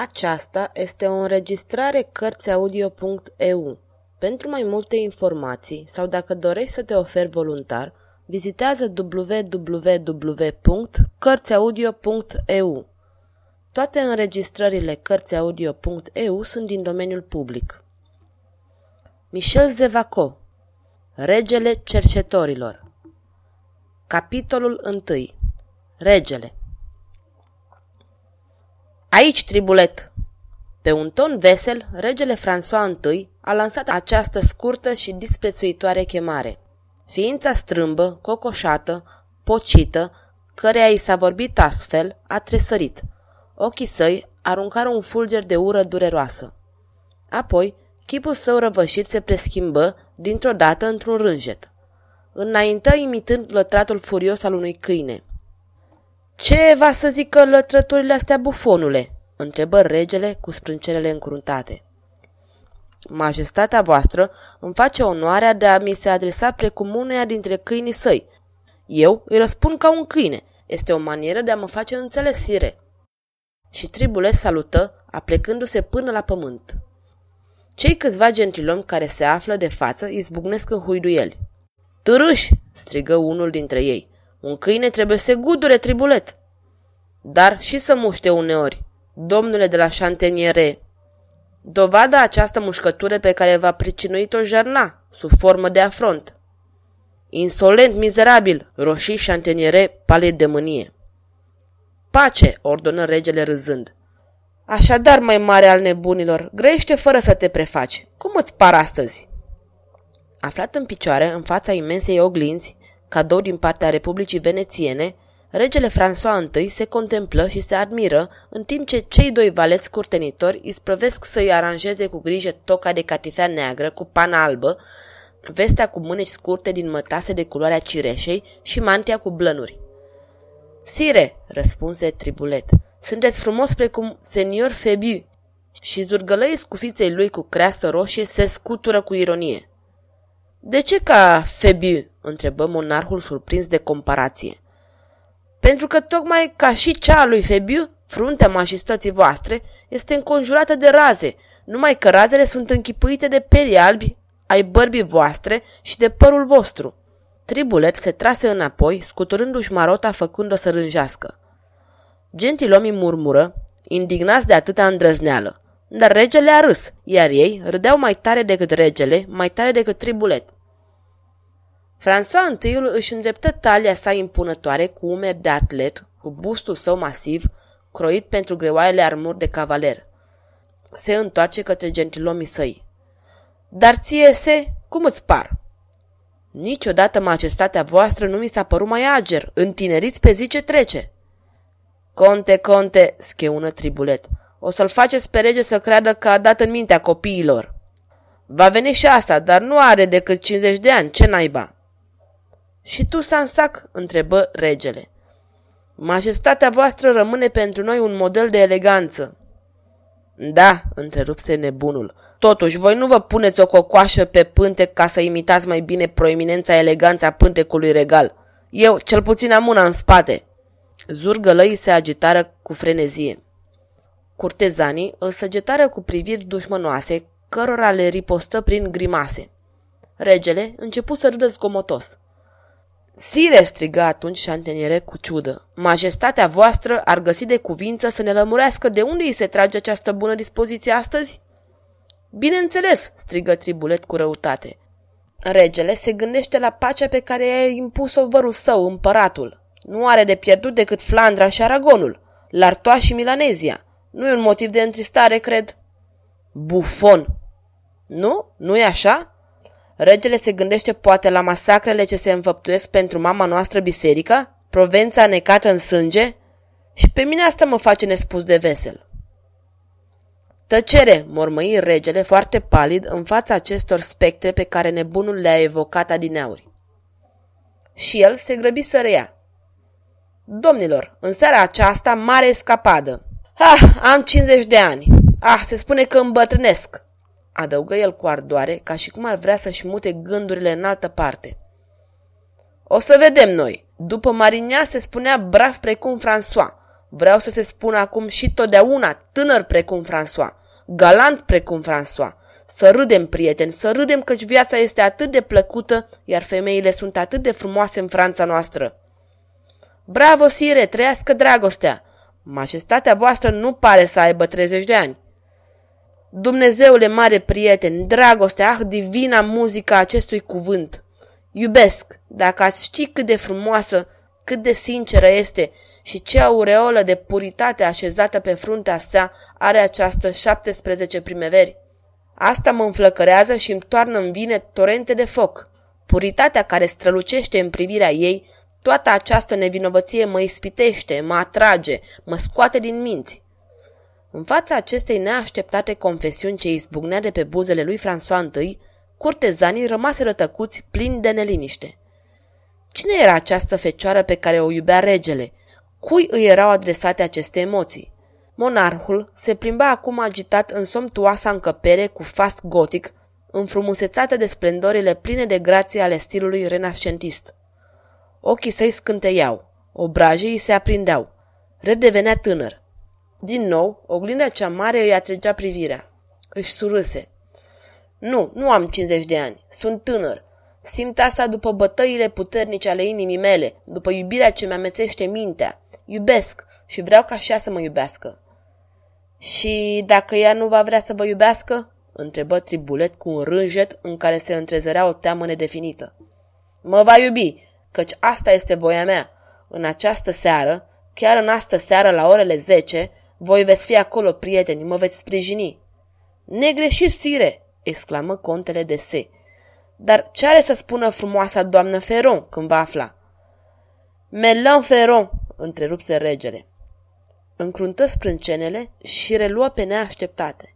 Aceasta este o înregistrare Cărțiaudio.eu. Pentru mai multe informații sau dacă dorești să te oferi voluntar, vizitează www.cărțiaudio.eu. Toate înregistrările Cărțiaudio.eu sunt din domeniul public. Michel Zevaco Regele cercetorilor Capitolul 1 Regele Aici, tribulet! Pe un ton vesel, regele François I a lansat această scurtă și disprețuitoare chemare. Ființa strâmbă, cocoșată, pocită, căreia i s-a vorbit astfel, a tresărit. Ochii săi aruncară un fulger de ură dureroasă. Apoi, chipul său răvășit se preschimbă dintr-o dată într-un rânjet. Înaintă imitând lătratul furios al unui câine – ce va să zică lătrăturile astea, bufonule?" întrebă regele cu sprâncenele încruntate. Majestatea voastră îmi face onoarea de a mi se adresa precum uneia dintre câinii săi. Eu îi răspund ca un câine. Este o manieră de a mă face înțelesire. Și tribule salută, aplecându-se până la pământ. Cei câțiva gentilomi care se află de față izbucnesc în huiduieli. Târâși! strigă unul dintre ei. Un câine trebuie să gudure tribulet. Dar și să muște uneori, domnule de la Chanteniere. Dovada această mușcătură pe care va pricinuit-o jarna, sub formă de afront. Insolent, mizerabil, roșii Chanteniere palid de mânie. Pace, ordonă regele râzând. Așadar, mai mare al nebunilor, grăiește fără să te prefaci. Cum îți par astăzi? Aflat în picioare, în fața imensei oglinzi, cadou din partea Republicii Venețiene, regele François I se contemplă și se admiră, în timp ce cei doi valeți curtenitori isprăvesc să-i aranjeze cu grijă toca de catifea neagră cu pana albă, vestea cu mâneci scurte din mătase de culoarea cireșei și mantia cu blănuri. Sire, răspunse Tribulet, sunteți frumos precum senior Febiu. Și zurgălăii scufiței lui cu creastă roșie se scutură cu ironie. De ce ca Febiu? întrebă monarhul surprins de comparație. Pentru că tocmai ca și cea lui Febiu, fruntea majestății voastre este înconjurată de raze, numai că razele sunt închipuite de peri albi ai bărbii voastre și de părul vostru. Tribulet se trase înapoi, scuturându-și marota făcând-o să rânjească. Gentilomii murmură, indignați de atâta îndrăzneală, dar regele a râs, iar ei râdeau mai tare decât regele, mai tare decât tribulet. François I își îndreptă talia sa impunătoare cu umeri de atlet, cu bustul său masiv, croit pentru greoaiele armuri de cavaler. Se întoarce către gentilomii săi. Dar ție se, cum îți par? Niciodată majestatea voastră nu mi s-a părut mai ager, întineriți pe zi ce trece. Conte, conte, scheună tribulet, o să-l faceți pe rege să creadă că a dat în mintea copiilor. Va veni și asta, dar nu are decât 50 de ani, ce naiba? Și tu, Sansac?" întrebă regele. Majestatea voastră rămâne pentru noi un model de eleganță. Da, întrerupse nebunul. Totuși, voi nu vă puneți o cocoașă pe pântec ca să imitați mai bine proeminența eleganța pântecului regal. Eu, cel puțin, am una în spate. Zurgălăii se agitară cu frenezie. Curtezanii îl săgetară cu priviri dușmănoase, cărora le ripostă prin grimase. Regele începu să râdă zgomotos. Sire, strigă atunci șanteniere cu ciudă, majestatea voastră ar găsi de cuvință să ne lămurească de unde îi se trage această bună dispoziție astăzi? Bineînțeles, strigă tribulet cu răutate. Regele se gândește la pacea pe care i-a impus-o vărul său, împăratul. Nu are de pierdut decât Flandra și Aragonul, Lartoa și Milanezia. Nu e un motiv de întristare, cred. Bufon! Nu? Nu e așa? Regele se gândește poate la masacrele ce se înfăptuiesc pentru mama noastră biserica, Provența necată în sânge, și pe mine asta mă face nespus de vesel. Tăcere, mormăi regele foarte palid în fața acestor spectre pe care nebunul le-a evocat adineauri. Și el se grăbi să reia. Domnilor, în seara aceasta mare escapadă. Ah, am 50 de ani. Ah, se spune că îmbătrânesc adăugă el cu ardoare, ca și cum ar vrea să-și mute gândurile în altă parte. O să vedem noi. După Marinia se spunea brav precum François. Vreau să se spună acum și totdeauna tânăr precum François, galant precum François. Să râdem, prieteni, să râdem căci viața este atât de plăcută, iar femeile sunt atât de frumoase în Franța noastră. Bravo, sire, trăiască dragostea! Majestatea voastră nu pare să aibă 30 de ani. Dumnezeule mare prieten, dragostea, ah, divina muzica acestui cuvânt. Iubesc, dacă ați ști cât de frumoasă, cât de sinceră este și ce aureolă de puritate așezată pe fruntea sa are această 17 primeveri. Asta mă înflăcărează și îmi toarnă în vine torente de foc. Puritatea care strălucește în privirea ei, toată această nevinovăție mă ispitește, mă atrage, mă scoate din minți. În fața acestei neașteptate confesiuni ce izbucnea de pe buzele lui François I, curtezanii rămaseră tăcuți plini de neliniște. Cine era această fecioară pe care o iubea regele? Cui îi erau adresate aceste emoții? Monarhul se plimba acum agitat în somptuoasa încăpere cu fast gotic, înfrumusețată de splendorile pline de grație ale stilului renascentist. Ochii săi scânteiau, obrajii îi se aprindeau. Redevenea tânăr. Din nou, oglinda cea mare îi atragea privirea. Își surâse. Nu, nu am 50 de ani. Sunt tânăr. Simt asta după bătăile puternice ale inimii mele, după iubirea ce mi-amețește mintea. Iubesc și vreau ca și ea să mă iubească. Și dacă ea nu va vrea să vă iubească? întrebă Tribulet cu un rânjet în care se întrezărea o teamă nedefinită. Mă va iubi, căci asta este voia mea. În această seară, chiar în astă seară la orele 10, voi veți fi acolo, prieteni, mă veți sprijini. Negreșit, sire, exclamă contele de se. Dar ce are să spună frumoasa doamnă Feron când va afla? Melan Feron, întrerupse regele. Încruntă sprâncenele și reluă pe neașteptate.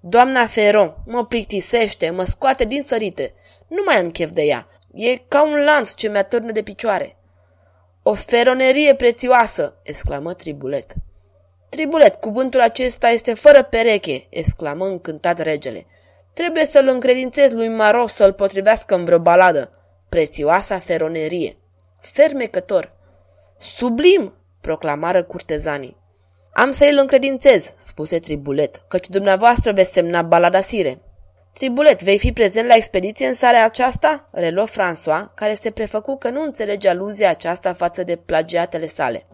Doamna Feron, mă plictisește, mă scoate din sărite. Nu mai am chef de ea. E ca un lanț ce mi-atârnă de picioare. O feronerie prețioasă, exclamă Tribulet. Tribulet, cuvântul acesta este fără pereche, exclamă încântat regele. Trebuie să-l încredințez lui Maro să-l potrivească în vreo baladă. Prețioasa feronerie. Fermecător. Sublim, proclamară curtezanii. Am să îl încredințez, spuse Tribulet, căci dumneavoastră veți semna balada sire. Tribulet, vei fi prezent la expediție în seara aceasta? Reluă François, care se prefăcu că nu înțelege aluzia aceasta față de plagiatele sale.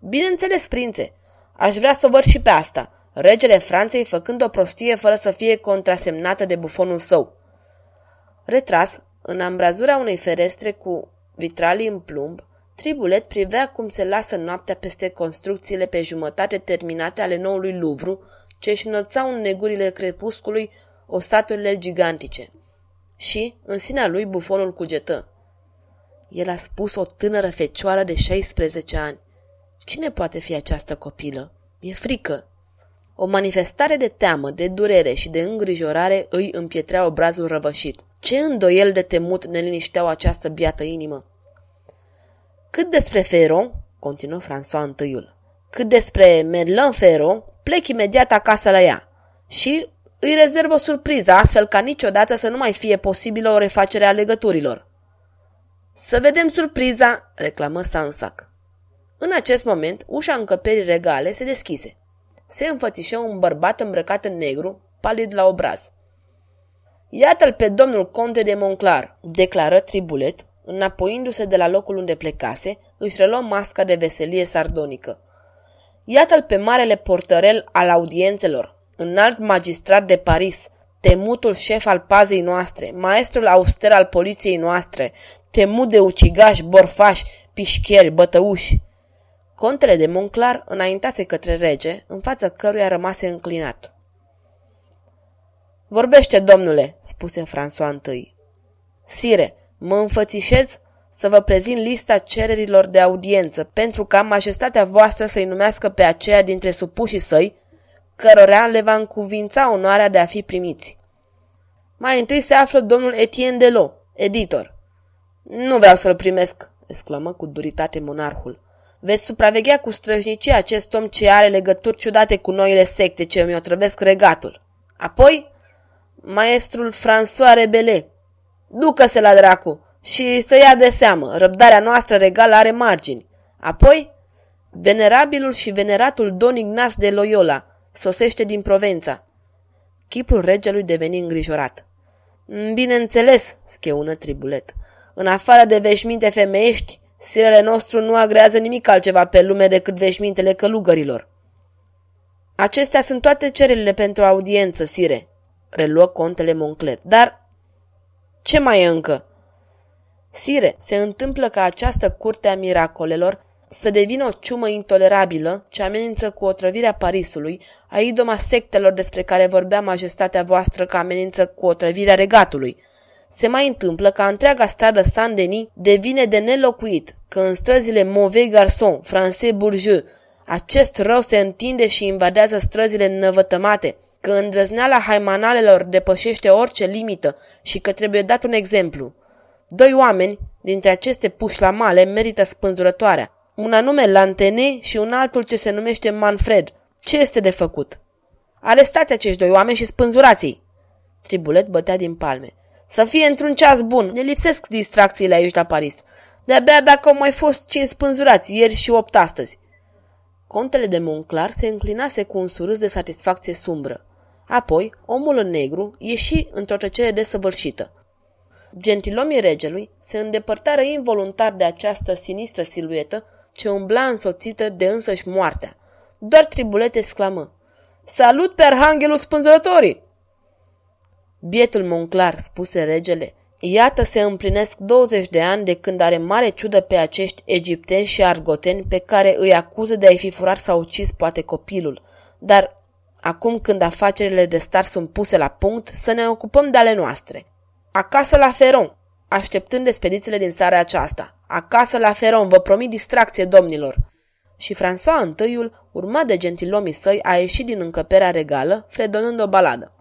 Bineînțeles, prințe, aș vrea să o văd și pe asta, regele Franței făcând o prostie fără să fie contrasemnată de bufonul său. Retras, în ambrazura unei ferestre cu vitralii în plumb, Tribulet privea cum se lasă noaptea peste construcțiile pe jumătate terminate ale noului Luvru, ce își înălțau în negurile crepuscului osaturile gigantice. Și, în sinea lui, bufonul cugetă. El a spus o tânără fecioară de 16 ani. Cine poate fi această copilă? E frică. O manifestare de teamă, de durere și de îngrijorare îi împietrea obrazul răvășit. Ce îndoiel de temut ne linișteau această biată inimă? Cât despre Ferron, continuă François întâiul, cât despre Merlin Ferron, plec imediat acasă la ea și îi rezervă surpriza astfel ca niciodată să nu mai fie posibilă o refacere a legăturilor. Să vedem surpriza, reclamă Sansac. În acest moment, ușa încăperii regale se deschise. Se înfățișă un bărbat îmbrăcat în negru, palid la obraz. Iată-l pe domnul conte de Monclar, declară Tribulet, înapoiindu-se de la locul unde plecase, își reluă masca de veselie sardonică. Iată-l pe marele portărel al audiențelor, înalt magistrat de Paris, temutul șef al pazei noastre, maestrul auster al poliției noastre, temut de ucigași, borfași, pișcheri, bătăuși. Contele de Monclar înaintase către rege, în fața căruia rămase înclinat. Vorbește, domnule, spuse François I. Sire, mă înfățișez să vă prezint lista cererilor de audiență, pentru ca majestatea voastră să-i numească pe aceia dintre supușii săi, cărora le va încuvința onoarea de a fi primiți. Mai întâi se află domnul Etienne Delo, editor. Nu vreau să-l primesc, exclamă cu duritate monarhul. Veți supraveghea cu străjnicie acest om ce are legături ciudate cu noile secte ce mi otrăvesc regatul. Apoi, maestrul François Rebele. Ducă-se la dracu și să ia de seamă, răbdarea noastră regală are margini. Apoi, Venerabilul și veneratul Don Ignace de Loyola sosește din Provența. Chipul regelui deveni îngrijorat. Bineînțeles, scheună tribulet. În afară de veșminte femeiești, sirele nostru nu agrează nimic altceva pe lume decât veșmintele călugărilor. Acestea sunt toate cererile pentru audiență, sire, reluă contele Moncler. Dar ce mai e încă? Sire, se întâmplă ca această curte a miracolelor să devină o ciumă intolerabilă ce amenință cu otrăvirea Parisului, a idoma sectelor despre care vorbea majestatea voastră că amenință cu otrăvirea regatului. Se mai întâmplă ca întreaga stradă Saint-Denis devine de nelocuit, că în străzile Mauvais Garçon, Français Bourgeois, acest rău se întinde și invadează străzile năvătămate, că îndrăzneala haimanalelor depășește orice limită și că trebuie dat un exemplu. Doi oameni dintre aceste puși la male merită spânzurătoarea, un anume Lantene și un altul ce se numește Manfred. Ce este de făcut? Arestați acești doi oameni și spânzurați-i! Tribulet bătea din palme. Să fie într-un ceas bun, ne lipsesc distracțiile aici la Paris. De-abia dacă au mai fost cinci spânzurați, ieri și opt astăzi. Contele de Monclar se înclinase cu un surâs de satisfacție sumbră. Apoi, omul în negru ieși într-o tăcere desăvârșită. Gentilomii regelui se îndepărtară involuntar de această sinistră siluetă ce umbla însoțită de însăși moartea. Doar tribulet exclamă. Salut pe arhanghelul spânzurătorii! Bietul Monclar, spuse regele, iată se împlinesc 20 de ani de când are mare ciudă pe acești egipteni și argoteni pe care îi acuză de a-i fi furat sau ucis poate copilul. Dar acum când afacerile de star sunt puse la punct, să ne ocupăm de ale noastre. Acasă la Feron, așteptând expedițiile din seara aceasta. Acasă la Feron, vă promit distracție, domnilor. Și François I, urmat de gentilomii săi, a ieșit din încăperea regală, fredonând o baladă.